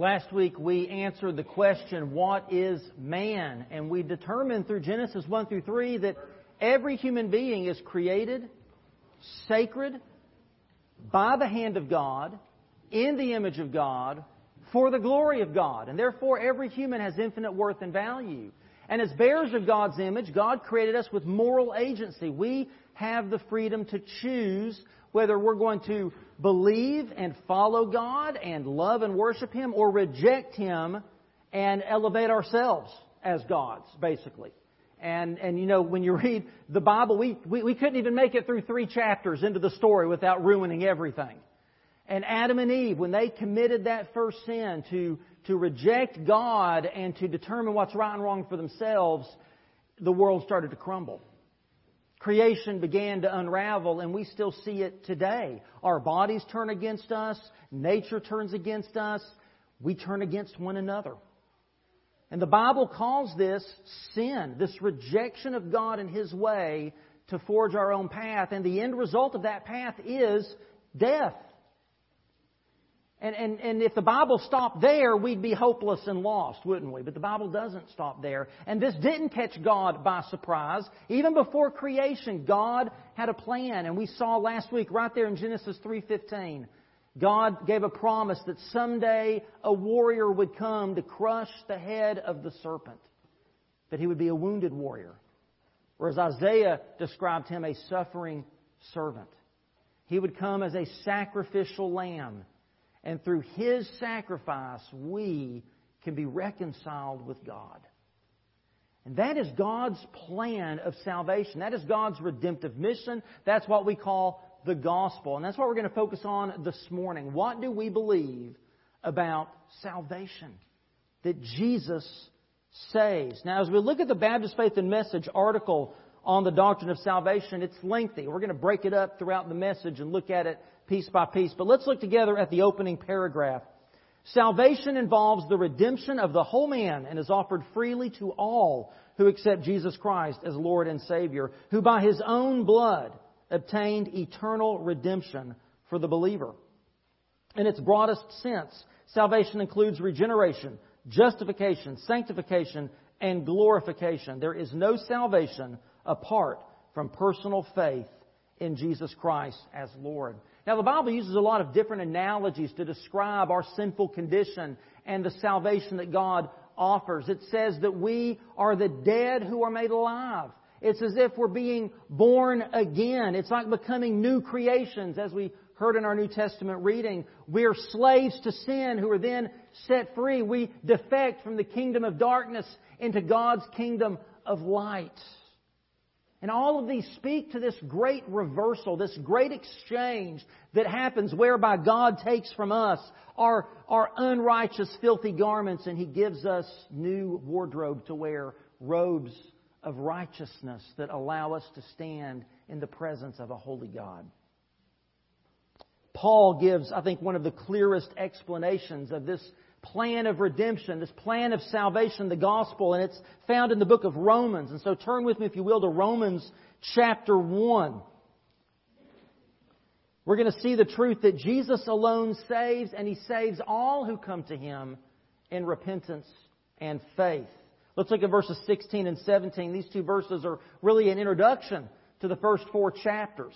Last week we answered the question, what is man? And we determined through Genesis 1 through 3 that every human being is created, sacred, by the hand of God, in the image of God, for the glory of God. And therefore every human has infinite worth and value. And as bearers of God's image, God created us with moral agency. We have the freedom to choose whether we're going to believe and follow God and love and worship Him or reject Him and elevate ourselves as gods, basically. And, and you know, when you read the Bible, we, we, we couldn't even make it through three chapters into the story without ruining everything. And Adam and Eve, when they committed that first sin to, to reject God and to determine what's right and wrong for themselves, the world started to crumble. Creation began to unravel, and we still see it today. Our bodies turn against us, nature turns against us, we turn against one another. And the Bible calls this sin, this rejection of God and His way to forge our own path. And the end result of that path is death. And, and, and if the Bible stopped there, we'd be hopeless and lost, wouldn't we? But the Bible doesn't stop there. And this didn't catch God by surprise. Even before creation, God had a plan. And we saw last week, right there in Genesis 3.15, God gave a promise that someday a warrior would come to crush the head of the serpent. That he would be a wounded warrior. Or as Isaiah described him, a suffering servant. He would come as a sacrificial lamb and through His sacrifice, we can be reconciled with God. And that is God's plan of salvation. That is God's redemptive mission. That's what we call the gospel. And that's what we're going to focus on this morning. What do we believe about salvation? That Jesus saves. Now, as we look at the Baptist Faith and Message article on the doctrine of salvation, it's lengthy. We're going to break it up throughout the message and look at it piece by piece. But let's look together at the opening paragraph. Salvation involves the redemption of the whole man and is offered freely to all who accept Jesus Christ as Lord and Savior, who by his own blood obtained eternal redemption for the believer. In its broadest sense, salvation includes regeneration, justification, sanctification, and glorification. There is no salvation apart from personal faith in Jesus Christ as Lord. Now, the Bible uses a lot of different analogies to describe our sinful condition and the salvation that God offers. It says that we are the dead who are made alive. It's as if we're being born again. It's like becoming new creations, as we heard in our New Testament reading. We're slaves to sin who are then set free. We defect from the kingdom of darkness into God's kingdom of light. And all of these speak to this great reversal, this great exchange that happens whereby God takes from us our, our unrighteous, filthy garments and He gives us new wardrobe to wear, robes of righteousness that allow us to stand in the presence of a holy God. Paul gives, I think, one of the clearest explanations of this plan of redemption, this plan of salvation, the gospel, and it's found in the book of Romans. And so turn with me, if you will, to Romans chapter 1. We're going to see the truth that Jesus alone saves, and He saves all who come to Him in repentance and faith. Let's look at verses 16 and 17. These two verses are really an introduction to the first four chapters.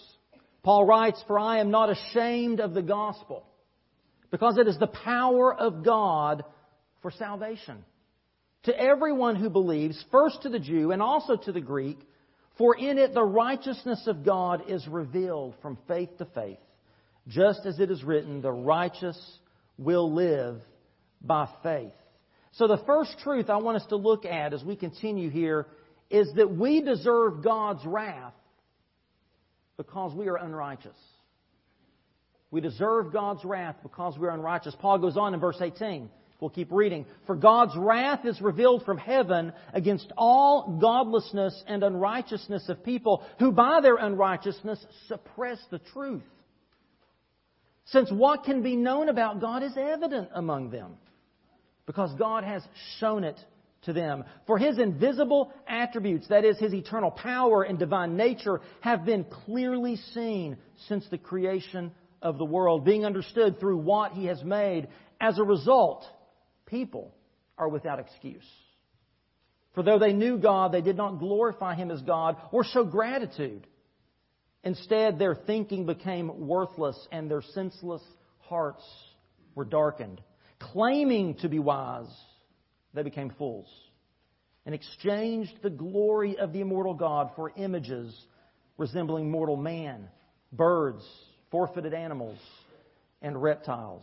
Paul writes, For I am not ashamed of the gospel because it is the power of God for salvation. To everyone who believes, first to the Jew and also to the Greek, for in it the righteousness of God is revealed from faith to faith, just as it is written, the righteous will live by faith. So the first truth I want us to look at as we continue here is that we deserve God's wrath because we are unrighteous. We deserve God's wrath because we're unrighteous. Paul goes on in verse 18. We'll keep reading. For God's wrath is revealed from heaven against all godlessness and unrighteousness of people who by their unrighteousness suppress the truth. Since what can be known about God is evident among them, because God has shown it to them. For His invisible attributes, that is, His eternal power and divine nature, have been clearly seen since the creation of the world, being understood through what he has made. As a result, people are without excuse. For though they knew God, they did not glorify Him as God or show gratitude. Instead, their thinking became worthless and their senseless hearts were darkened. Claiming to be wise, they became fools and exchanged the glory of the immortal God for images resembling mortal man, birds, four footed animals, and reptiles.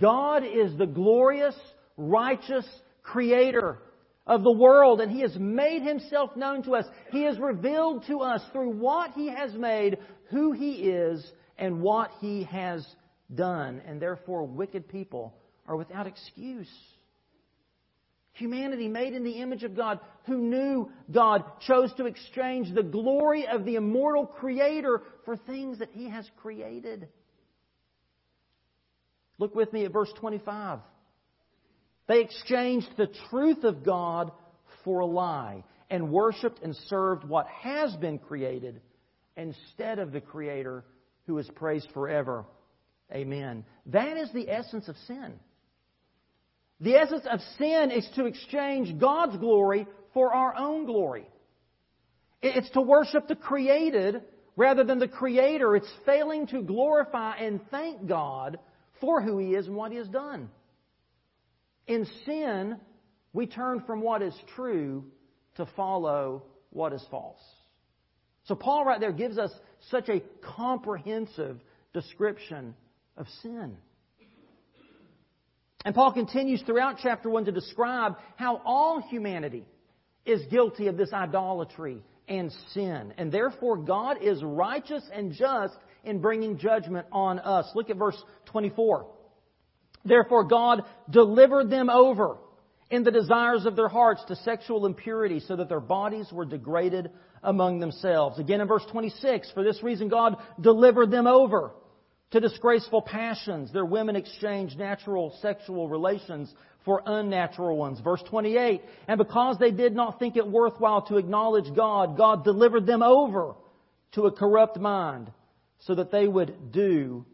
God is the glorious, righteous creator of the world, and He has made Himself known to us. He has revealed to us through what He has made who He is and what He has done. And therefore, wicked people are without excuse. Humanity made in the image of God, who knew God, chose to exchange the glory of the immortal Creator for things that He has created. Look with me at verse 25. They exchanged the truth of God for a lie and worshiped and served what has been created instead of the Creator who is praised forever. Amen. That is the essence of sin. The essence of sin is to exchange God's glory for our own glory. It's to worship the created rather than the Creator. It's failing to glorify and thank God for who He is and what He has done. In sin, we turn from what is true to follow what is false. So Paul right there gives us such a comprehensive description of sin. And Paul continues throughout chapter 1 to describe how all humanity is guilty of this idolatry and sin. And therefore, God is righteous and just in bringing judgment on us. Look at verse 24. Therefore, God delivered them over in the desires of their hearts to sexual impurity so that their bodies were degraded among themselves. Again in verse 26, for this reason God delivered them over to disgraceful passions. Their women exchanged natural sexual relations for unnatural ones. Verse 28, and because they did not think it worthwhile to acknowledge God, God delivered them over to a corrupt mind so that they would do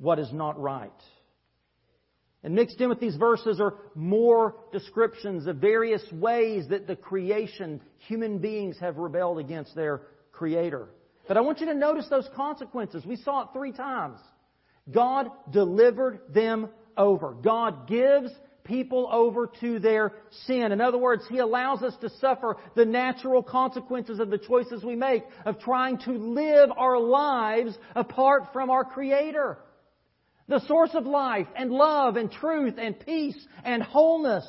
what is not right. And mixed in with these verses are more descriptions of various ways that the creation, human beings have rebelled against their Creator. But I want you to notice those consequences. We saw it three times. God delivered them over. God gives people over to their sin. In other words, He allows us to suffer the natural consequences of the choices we make, of trying to live our lives apart from our Creator the source of life and love and truth and peace and wholeness.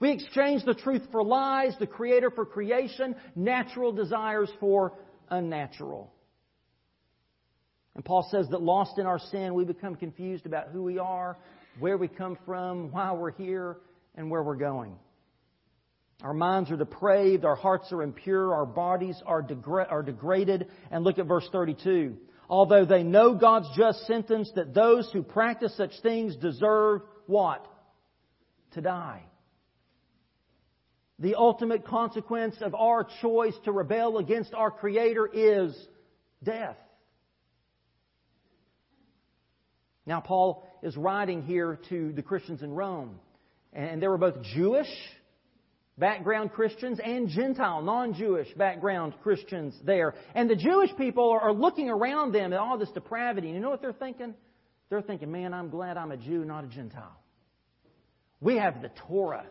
We exchange the truth for lies, the Creator for creation, natural desires for unnatural. And Paul says that lost in our sin, we become confused about who we are, where we come from, why we're here, and where we're going. Our minds are depraved, our hearts are impure, our bodies are, degra- are degraded. And look at verse 32 although they know God's just sentence that those who practice such things deserve what? To die. The ultimate consequence of our choice to rebel against our Creator is death. Now, Paul is writing here to the Christians in Rome, and there were both Jewish background Christians and Gentile, non-Jewish background Christians there. And the Jewish people are looking around them at all this depravity. And you know what they're thinking? They're thinking, man, I'm glad I'm a Jew, not a Gentile. We have the Torah.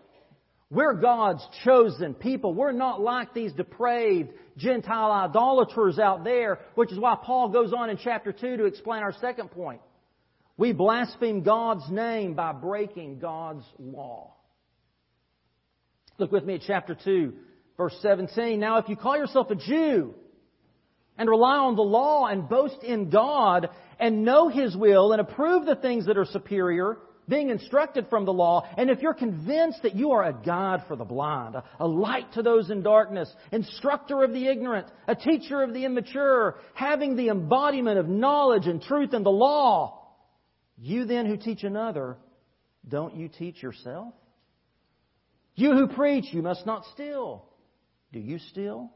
We're God's chosen people. We're not like these depraved Gentile idolaters out there, which is why Paul goes on in chapter 2 to explain our second point. We blaspheme God's name by breaking God's law. Look with me at chapter 2, verse 17. Now, if you call yourself a Jew and rely on the law and boast in God and know His will and approve the things that are superior, being instructed from the law, and if you're convinced that you are a guide for the blind, a light to those in darkness, instructor of the ignorant, a teacher of the immature, having the embodiment of knowledge and truth in the law, you then who teach another, don't you teach yourself? You who preach, you must not steal. Do you steal?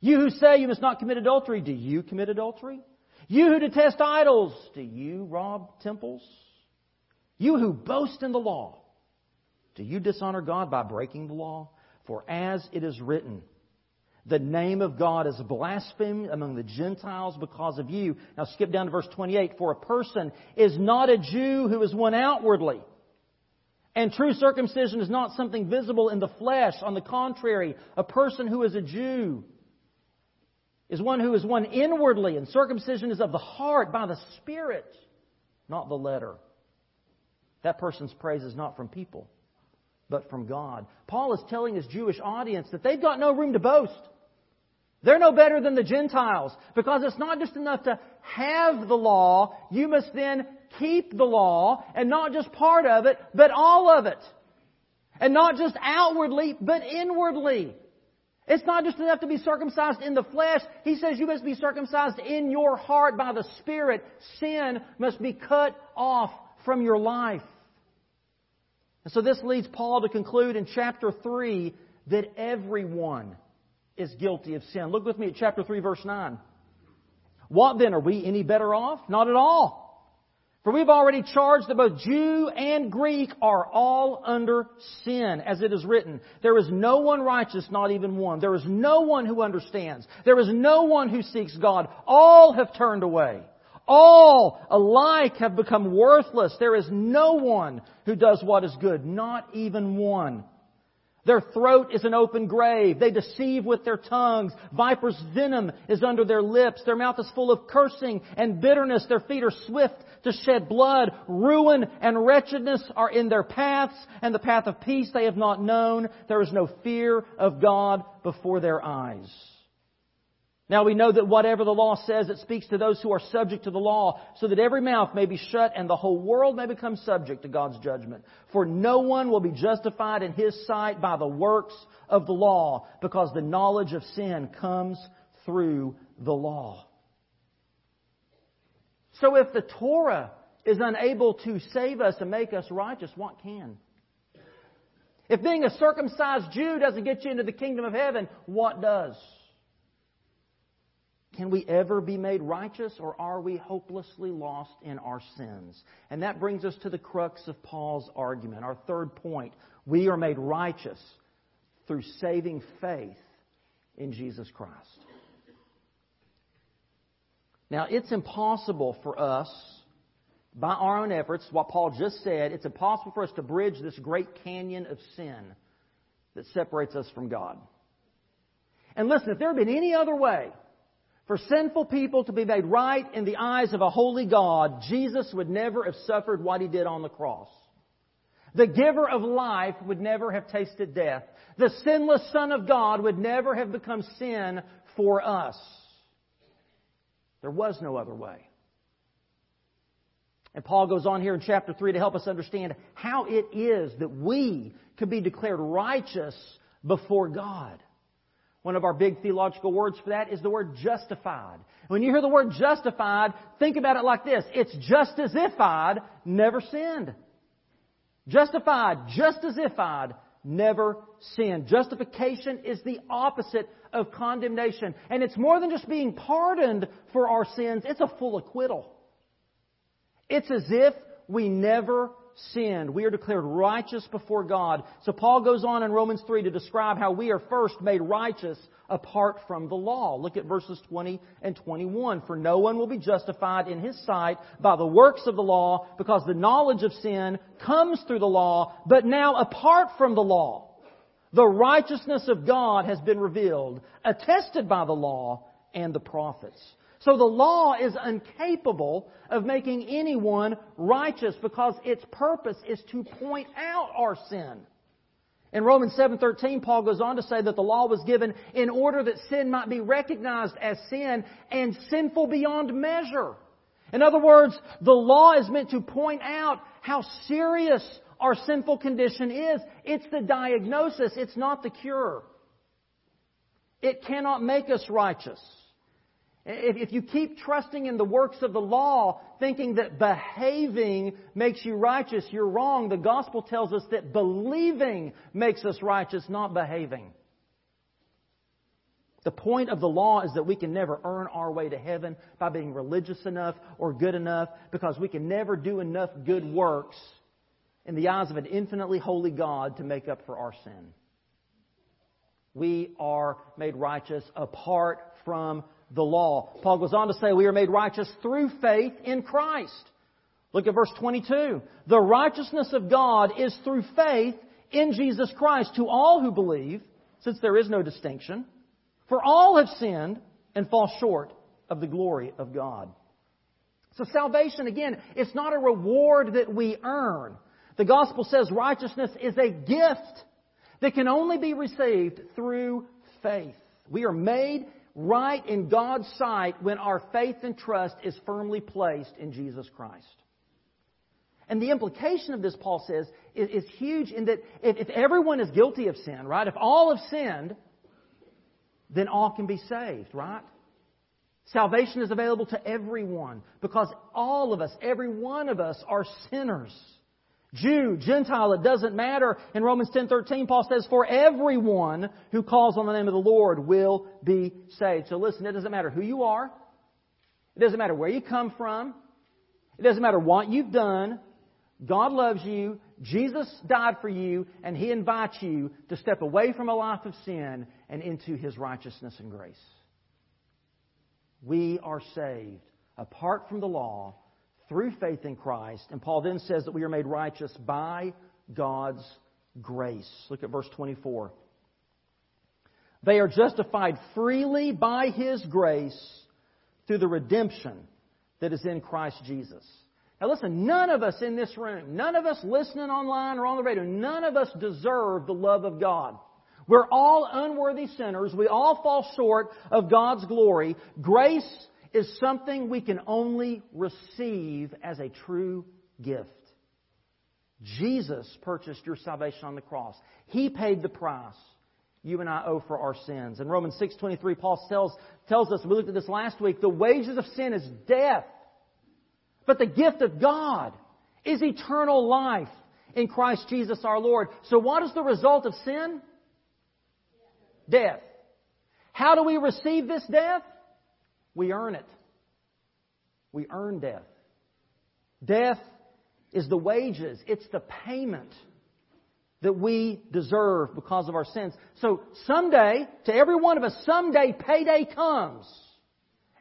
You who say you must not commit adultery, do you commit adultery? You who detest idols, do you rob temples? You who boast in the law, Do you dishonor God by breaking the law? For as it is written, the name of God is blasphemed among the Gentiles because of you. Now skip down to verse 28. For a person is not a Jew who is one outwardly. And true circumcision is not something visible in the flesh. On the contrary, a person who is a Jew is one who is one inwardly, and circumcision is of the heart by the Spirit, not the letter. That person's praise is not from people, but from God. Paul is telling his Jewish audience that they've got no room to boast. They're no better than the Gentiles because it's not just enough to have the law. You must then keep the law and not just part of it, but all of it. And not just outwardly, but inwardly. It's not just enough to be circumcised in the flesh. He says you must be circumcised in your heart by the Spirit. Sin must be cut off from your life. And so this leads Paul to conclude in chapter 3 that everyone is guilty of sin. Look with me at chapter 3, verse 9. What then? Are we any better off? Not at all. For we've already charged that both Jew and Greek are all under sin, as it is written. There is no one righteous, not even one. There is no one who understands. There is no one who seeks God. All have turned away. All alike have become worthless. There is no one who does what is good, not even one. Their throat is an open grave. They deceive with their tongues. Viper's venom is under their lips. Their mouth is full of cursing and bitterness. Their feet are swift to shed blood. Ruin and wretchedness are in their paths, and the path of peace they have not known. There is no fear of God before their eyes. Now we know that whatever the law says, it speaks to those who are subject to the law, so that every mouth may be shut and the whole world may become subject to God's judgment. For no one will be justified in his sight by the works of the law, because the knowledge of sin comes through the law. So if the Torah is unable to save us and make us righteous, what can? If being a circumcised Jew doesn't get you into the kingdom of heaven, what does? Can we ever be made righteous, or are we hopelessly lost in our sins? And that brings us to the crux of Paul's argument. Our third point we are made righteous through saving faith in Jesus Christ. Now, it's impossible for us, by our own efforts, what Paul just said, it's impossible for us to bridge this great canyon of sin that separates us from God. And listen, if there had been any other way for sinful people to be made right in the eyes of a holy God, Jesus would never have suffered what he did on the cross. The giver of life would never have tasted death. The sinless Son of God would never have become sin for us. There was no other way. And Paul goes on here in chapter 3 to help us understand how it is that we could be declared righteous before God. One of our big theological words for that is the word justified. When you hear the word justified, think about it like this. It's just as if I'd never sinned. Justified, just as if I'd never sinned. Justification is the opposite of condemnation. And it's more than just being pardoned for our sins, it's a full acquittal. It's as if we never sinned. We are declared righteous before God. So Paul goes on in Romans 3 to describe how we are first made righteous apart from the law. Look at verses 20 and 21. For no one will be justified in his sight by the works of the law because the knowledge of sin comes through the law, but now apart from the law. The righteousness of God has been revealed, attested by the law and the prophets. So the law is incapable of making anyone righteous because its purpose is to point out our sin. In Romans 7:13 Paul goes on to say that the law was given in order that sin might be recognized as sin and sinful beyond measure. In other words, the law is meant to point out how serious our sinful condition is. It's the diagnosis, it's not the cure. It cannot make us righteous. If you keep trusting in the works of the law, thinking that behaving makes you righteous, you're wrong. The gospel tells us that believing makes us righteous, not behaving. The point of the law is that we can never earn our way to heaven by being religious enough or good enough because we can never do enough good works in the eyes of an infinitely holy God to make up for our sin. We are made righteous apart from the law. Paul goes on to say we are made righteous through faith in Christ. Look at verse 22. The righteousness of God is through faith in Jesus Christ to all who believe, since there is no distinction. For all have sinned and fall short of the glory of God. So salvation, again, it's not a reward that we earn. The gospel says righteousness is a gift that can only be received through faith. We are made right in God's sight when our faith and trust is firmly placed in Jesus Christ. And the implication of this, Paul says, is, is huge in that if, if everyone is guilty of sin, right? If all have sinned, then all can be saved, right? Salvation is available to everyone because all of us, every one of us, are sinners. Jew, Gentile, it doesn't matter. In Romans 10:13, Paul says, "For everyone who calls on the name of the Lord will be saved." So listen, it doesn't matter who you are. It doesn't matter where you come from. It doesn't matter what you've done. God loves you. Jesus died for you, and He invites you to step away from a life of sin and into His righteousness and grace. We are saved apart from the law through faith in Christ. And Paul then says that we are made righteous by God's grace. Look at verse 24. They are justified freely by His grace through the redemption that is in Christ Jesus. Now listen, none of us in this room, none of us listening online or on the radio, none of us deserve the love of God. We're all unworthy sinners. We all fall short of God's glory. Grace is something we can only receive as a true gift. Jesus purchased your salvation on the cross. He paid the price you and I owe for our sins. In Romans 6.23, Paul tells, tells us, we looked at this last week, the wages of sin is death. But the gift of God is eternal life in Christ Jesus our Lord. So what is the result of sin? Death. How do we receive this death? We earn it. We earn death. Death is the wages, it's the payment that we deserve because of our sins. So someday, to every one of us, someday payday comes.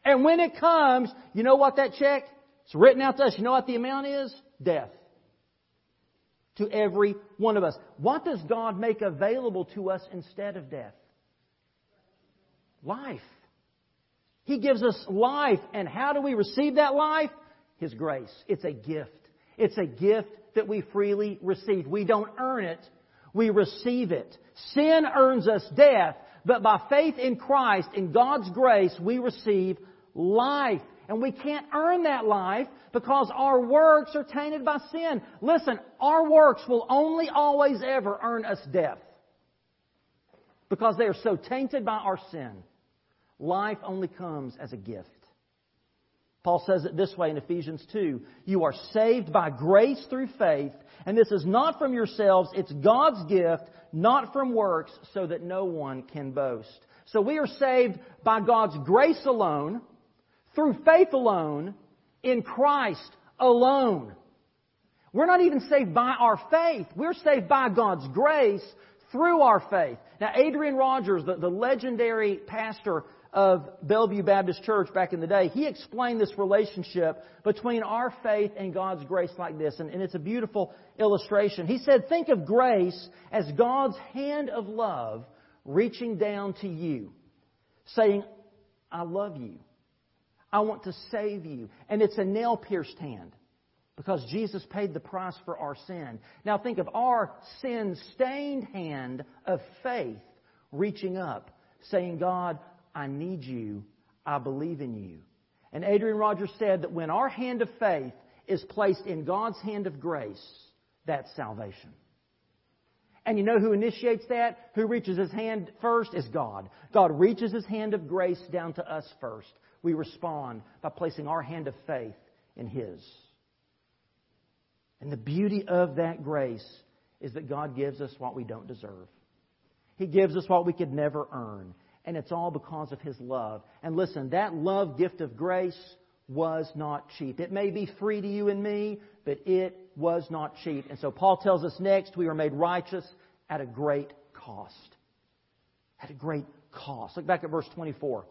And when it comes, you know what that check? It's written out to us. You know what the amount is? Death. To every one of us. What does God make available to us instead of death? Life. He gives us life. And how do we receive that life? His grace. It's a gift. It's a gift that we freely receive. We don't earn it. We receive it. Sin earns us death, but by faith in Christ, in God's grace, we receive life. And we can't earn that life because our works are tainted by sin. Listen, our works will only always ever earn us death because they are so tainted by our sin. Life only comes as a gift. Paul says it this way in Ephesians 2 You are saved by grace through faith, and this is not from yourselves, it's God's gift, not from works, so that no one can boast. So we are saved by God's grace alone, through faith alone, in Christ alone. We're not even saved by our faith. We're saved by God's grace through our faith. Now, Adrian Rogers, the, the legendary pastor of Bellevue Baptist Church back in the day, he explained this relationship between our faith and God's grace like this, and, and it's a beautiful illustration. He said, Think of grace as God's hand of love reaching down to you, saying, I love you. I want to save you. And it's a nail pierced hand because Jesus paid the price for our sin. Now think of our sin stained hand of faith reaching up, saying, God, I need you. I believe in you. And Adrian Rogers said that when our hand of faith is placed in God's hand of grace, that's salvation. And you know who initiates that? Who reaches his hand first is God. God reaches his hand of grace down to us first. We respond by placing our hand of faith in his. And the beauty of that grace is that God gives us what we don't deserve. He gives us what we could never earn and it's all because of His love. And listen, that love gift of grace was not cheap. It may be free to you and me, but it was not cheap. And so Paul tells us next we are made righteous at a great cost. At a great cost. Look back at verse 24.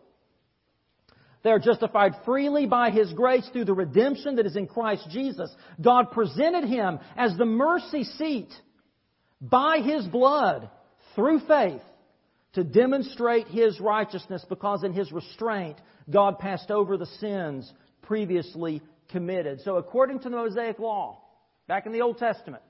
They are justified freely by His grace through the redemption that is in Christ Jesus. God presented Him as the mercy seat by His blood through faith to demonstrate His righteousness because in His restraint God passed over the sins previously committed. So according to the Mosaic Law, back in the Old Testament,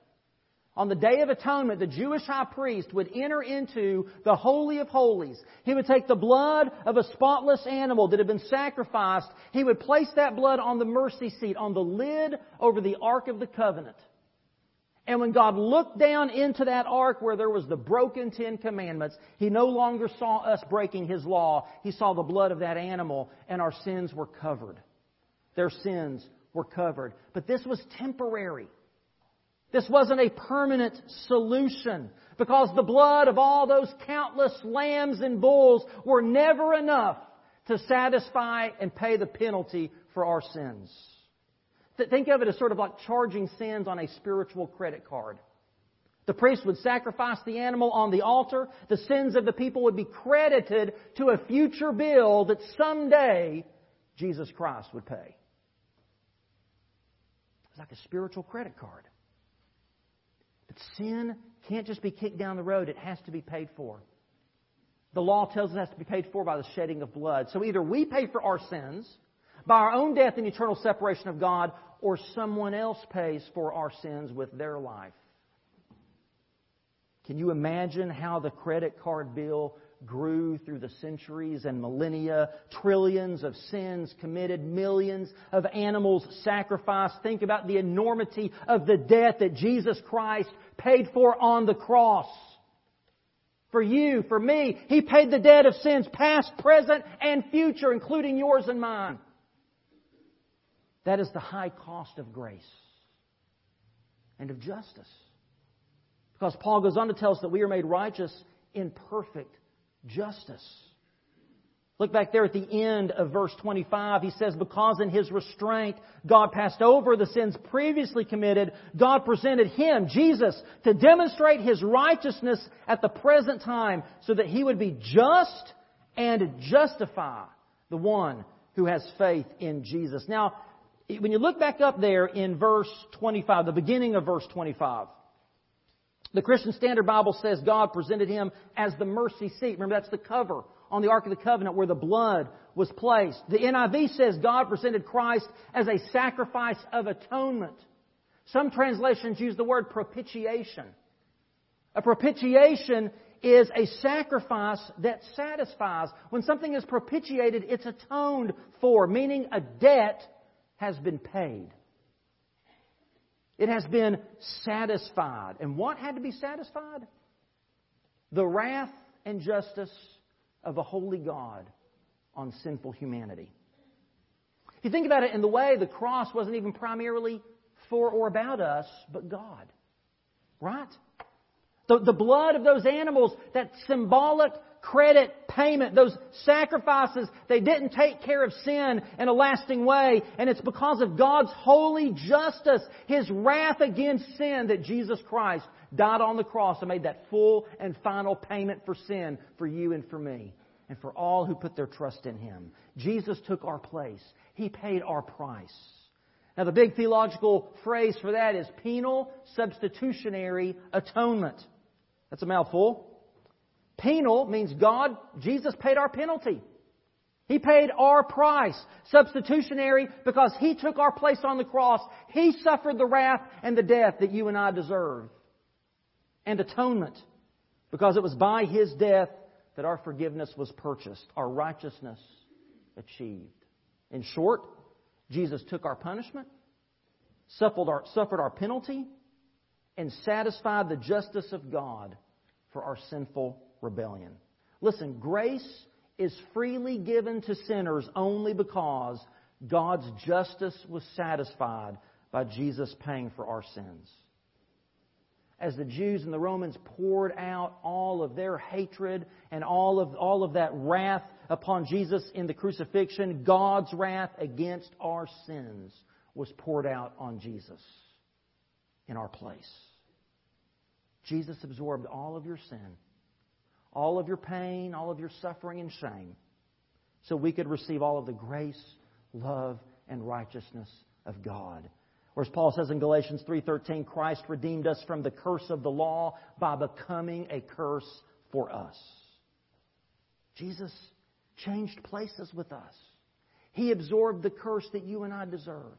on the Day of Atonement, the Jewish high priest would enter into the Holy of Holies. He would take the blood of a spotless animal that had been sacrificed. He would place that blood on the mercy seat, on the lid over the Ark of the Covenant. And when God looked down into that ark where there was the broken Ten Commandments, He no longer saw us breaking His law. He saw the blood of that animal and our sins were covered. Their sins were covered. But this was temporary. This wasn't a permanent solution because the blood of all those countless lambs and bulls were never enough to satisfy and pay the penalty for our sins. Think of it as sort of like charging sins on a spiritual credit card. The priest would sacrifice the animal on the altar. The sins of the people would be credited to a future bill that someday Jesus Christ would pay. It's like a spiritual credit card. But sin can't just be kicked down the road, it has to be paid for. The law tells us it has to be paid for by the shedding of blood. So either we pay for our sins by our own death and eternal separation of God, or someone else pays for our sins with their life. Can you imagine how the credit card bill grew through the centuries and millennia, trillions of sins committed, millions of animals sacrificed. Think about the enormity of the debt that Jesus Christ paid for on the cross. For you, for me, He paid the debt of sins past, present, and future, including yours and mine. That is the high cost of grace and of justice. Because Paul goes on to tell us that we are made righteous in perfect justice. Look back there at the end of verse 25. He says, Because in his restraint God passed over the sins previously committed, God presented him, Jesus, to demonstrate his righteousness at the present time so that he would be just and justify the one who has faith in Jesus. Now, when you look back up there in verse 25, the beginning of verse 25, the Christian Standard Bible says God presented him as the mercy seat. Remember, that's the cover on the Ark of the Covenant where the blood was placed. The NIV says God presented Christ as a sacrifice of atonement. Some translations use the word propitiation. A propitiation is a sacrifice that satisfies. When something is propitiated, it's atoned for, meaning a debt has been paid. It has been satisfied. And what had to be satisfied? The wrath and justice of a holy God on sinful humanity. If you think about it in the way, the cross wasn't even primarily for or about us, but God. Right? The, the blood of those animals, that symbolic credit payment, those sacrifices, they didn't take care of sin in a lasting way. And it's because of God's holy justice, His wrath against sin, that Jesus Christ died on the cross and made that full and final payment for sin for you and for me and for all who put their trust in Him. Jesus took our place. He paid our price. Now, the big theological phrase for that is penal substitutionary atonement. That's a mouthful. Penal means God, Jesus paid our penalty. He paid our price. Substitutionary because He took our place on the cross. He suffered the wrath and the death that you and I deserve. And atonement because it was by His death that our forgiveness was purchased, our righteousness achieved. In short, Jesus took our punishment, suffered our, suffered our penalty, and satisfied the justice of God for our sinful rebellion. Listen, grace is freely given to sinners only because God's justice was satisfied by Jesus paying for our sins. As the Jews and the Romans poured out all of their hatred and all of, all of that wrath upon Jesus in the crucifixion, God's wrath against our sins was poured out on Jesus. in our place. Jesus absorbed all of your sin, all of your pain, all of your suffering and shame, so we could receive all of the grace, love, and righteousness of God. Or as Paul says in Galatians 3:13, Christ redeemed us from the curse of the law by becoming a curse for us. Jesus changed places with us. He absorbed the curse that you and I deserve.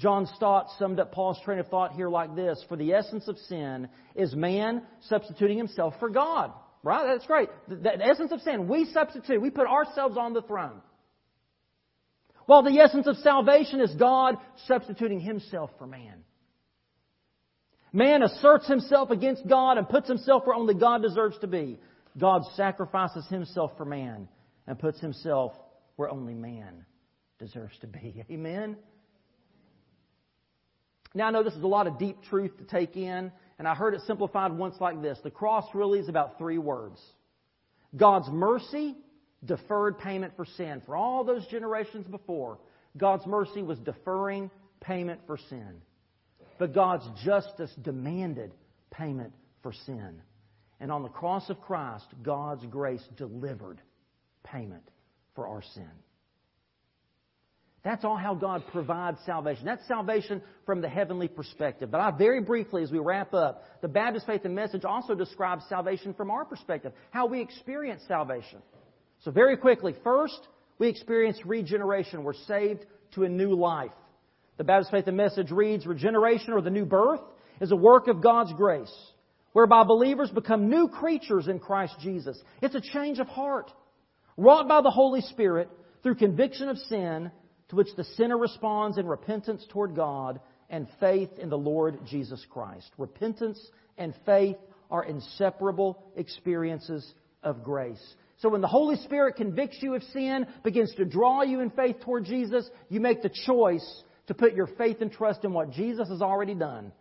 John Stott summed up Paul's train of thought here like this For the essence of sin is man substituting himself for God. Right? That's great. The, essence of sin, we substitute, we put ourselves on the throne. While the essence of salvation is God substituting himself for man. Man asserts himself against God and puts himself where only God deserves to be. God sacrifices himself for man and puts himself where only man deserves to be. Amen? Now, I know this is a lot of deep truth to take in, and I heard it simplified once like this The cross really is about three words God's mercy, deferred payment for sin. For all those generations before, God's mercy was deferring payment for sin. But God's justice demanded payment for sin. And on the cross of Christ, God's grace delivered payment for our sin. That's all how God provides salvation. That's salvation from the heavenly perspective. But I very briefly, as we wrap up, the Baptist Faith and Message also describes salvation from our perspective, how we experience salvation. So very quickly, first, we experience regeneration. We're saved to a new life. The Baptist Faith and Message reads, regeneration or the new birth is a work of God's grace, whereby believers become new creatures in Christ Jesus. It's a change of heart, wrought by the Holy Spirit through conviction of sin to which the sinner responds in repentance toward God and faith in the Lord Jesus Christ. Repentance and faith are inseparable experiences of grace. So when the Holy Spirit convicts you of sin, begins to draw you in faith toward Jesus, you make the choice to put your faith and trust in what Jesus has already done,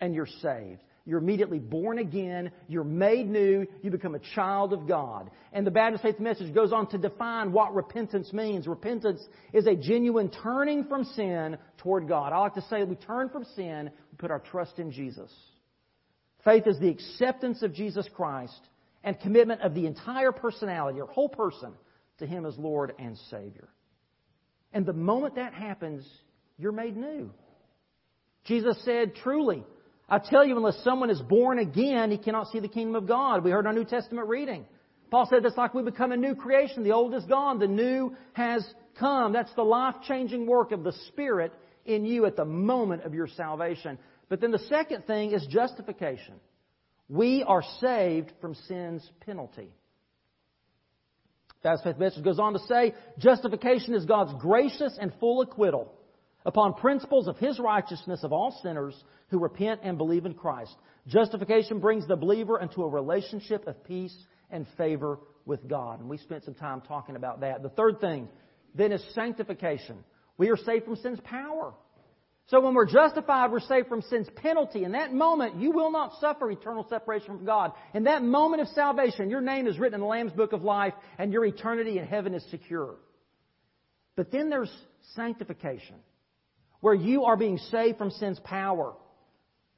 and you're saved. You're immediately born again. You're made new. You become a child of God. And the Baptist Faith Message goes on to define what repentance means. Repentance is a genuine turning from sin toward God. I like to say we turn from sin, we put our trust in Jesus. Faith is the acceptance of Jesus Christ and commitment of the entire personality, your whole person, to Him as Lord and Savior. And the moment that happens, you're made new. Jesus said, Truly, I tell you, unless someone is born again, he cannot see the kingdom of God. We heard our New Testament reading. Paul said it's like we become a new creation. The old is gone, the new has come. That's the life changing work of the Spirit in you at the moment of your salvation. But then the second thing is justification. We are saved from sin's penalty. Baptist Faith Message goes on to say, justification is God's gracious and full acquittal upon principles of His righteousness of all sinners who repent and believe in Christ. Justification brings the believer into a relationship of peace and favor with God. And we spent some time talking about that. The third thing then is sanctification. We are saved from sin's power. So when we're justified, we're saved from sin's penalty. In that moment, you will not suffer eternal separation from God. In that moment of salvation, your name is written in the Lamb's Book of Life and your eternity in heaven is secure. But then there's sanctification, where you are being saved from sin's power.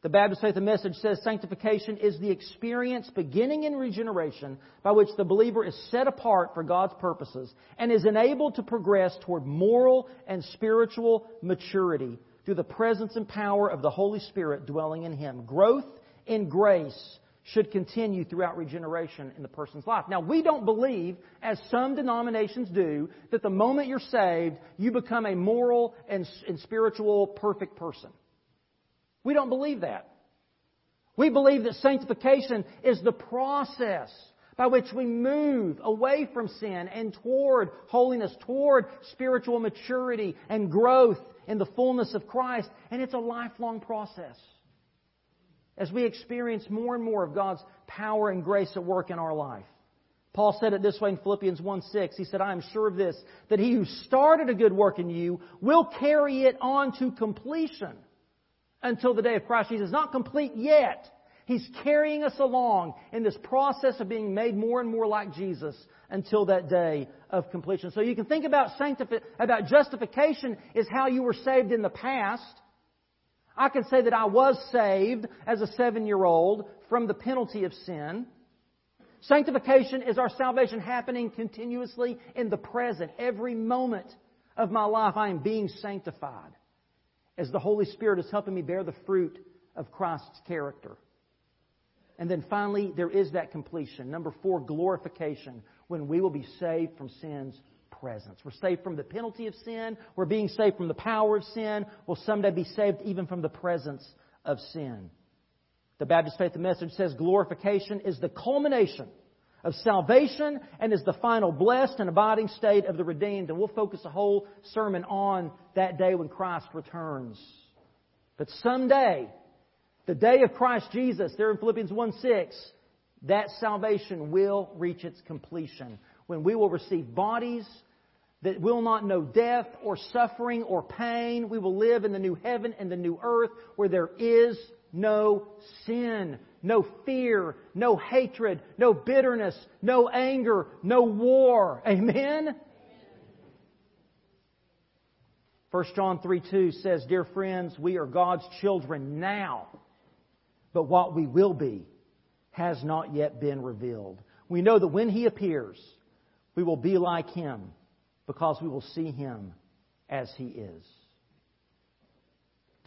The Baptist Faith and Message says sanctification is the experience beginning in regeneration by which the believer is set apart for God's purposes and is enabled to progress toward moral and spiritual maturity through the presence and power of the Holy Spirit dwelling in him. Growth in grace should continue throughout regeneration in the person's life. Now, we don't believe, as some denominations do, that the moment you're saved, you become a moral and, and spiritual perfect person. We don't believe that. We believe that sanctification is the process by which we move away from sin and toward holiness, toward spiritual maturity and growth in the fullness of Christ. And it's a lifelong process. As we experience more and more of God's power and grace at work in our life. Paul said it this way in Philippians 1 6. He said, I am sure of this, that he who started a good work in you will carry it on to completion until the day of Christ Jesus. Not complete yet. He's carrying us along in this process of being made more and more like Jesus until that day of completion. So you can think about sanctifi- about justification is how you were saved in the past. I can say that I was saved as a seven year old from the penalty of sin. Sanctification is our salvation happening continuously in the present. Every moment of my life, I am being sanctified as the Holy Spirit is helping me bear the fruit of Christ's character. And then finally, there is that completion. Number four, glorification, when we will be saved from sin's presence. We're saved from the penalty of sin. We're being saved from the power of sin. We'll someday be saved even from the presence of sin. The Baptist Faith Message says glorification is the culmination of salvation and is the final blessed and abiding state of the redeemed. And we'll focus a whole sermon on that day when Christ returns. But someday, the day of Christ Jesus, there in Philippians 1 6, that salvation will reach its completion when we will receive bodies that will not know death or suffering or pain. We will live in the new heaven and the new earth where there is no sin, no fear, no hatred, no bitterness, no anger, no war. Amen? 1 John 3 2 says, Dear friends, we are God's children now, but what we will be has not yet been revealed. We know that when He appears, we will be like Him because we will see him as he is.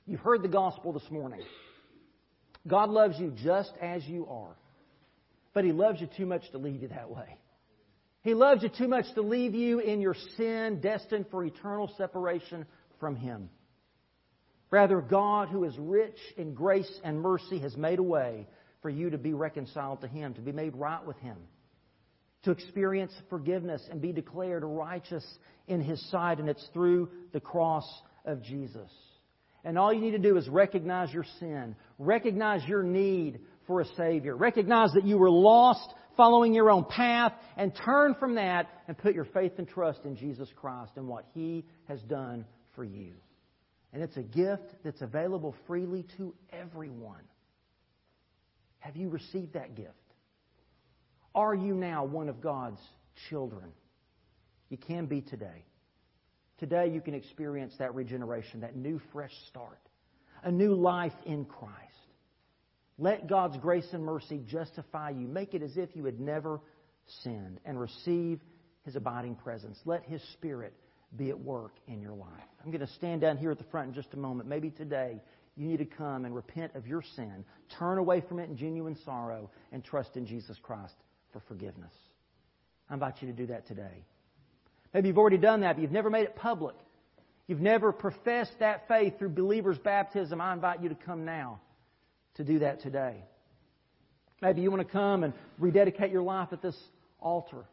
You've heard the gospel this morning. God loves you just as you are, but he loves you too much to leave you that way. He loves you too much to leave you in your sin, destined for eternal separation from him. Rather, God, who is rich in grace and mercy, has made a way for you to be reconciled to him, to be made right with him to experience forgiveness and be declared righteous in His sight, and it's through the cross of Jesus. And all you need to do is recognize your sin, recognize your need for a Savior, recognize that you were lost following your own path, and turn from that and put your faith and trust in Jesus Christ and what He has done for you. And it's a gift that's available freely to everyone. Have you received that gift? Are you now one of God's children? You can be today. Today you can experience that regeneration, that new fresh start, a new life in Christ. Let God's grace and mercy justify you. Make it as if you had never sinned and receive His abiding presence. Let His Spirit be at work in your life. I'm going to stand down here at the front in just a moment. Maybe today you need to come and repent of your sin, turn away from it in genuine sorrow, and trust in Jesus Christ for forgiveness. I invite you to do that today. Maybe you've already done that, but you've never made it public. You've never professed that faith through believer's baptism. I invite you to come now to do that today. Maybe you want to come and rededicate your life at this altar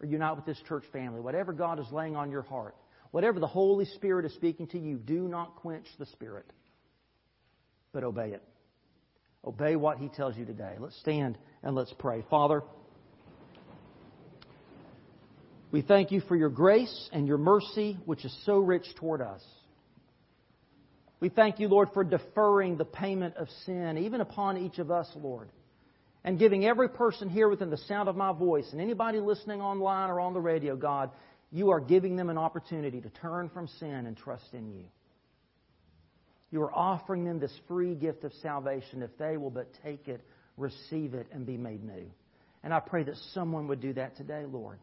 or unite with this church family. Whatever God is laying on your heart, whatever the Holy Spirit is speaking to you, do not quench the Spirit, but obey it. Obey what He tells you today. Let's stand and let's pray. Father, we thank you for your grace and your mercy, which is so rich toward us. We thank you, Lord, for deferring the payment of sin, even upon each of us, Lord, and giving every person here within the sound of my voice and anybody listening online or on the radio, God, you are giving them an opportunity to turn from sin and trust in you. You are offering them this free gift of salvation if they will but take it receive it, and be made new. And I pray that someone would do that today, Lord.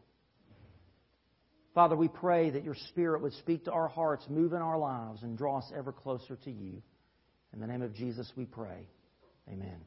Father, we pray that your Spirit would speak to our hearts, move in our lives, and draw us ever closer to you. In the name of Jesus, we pray. Amen.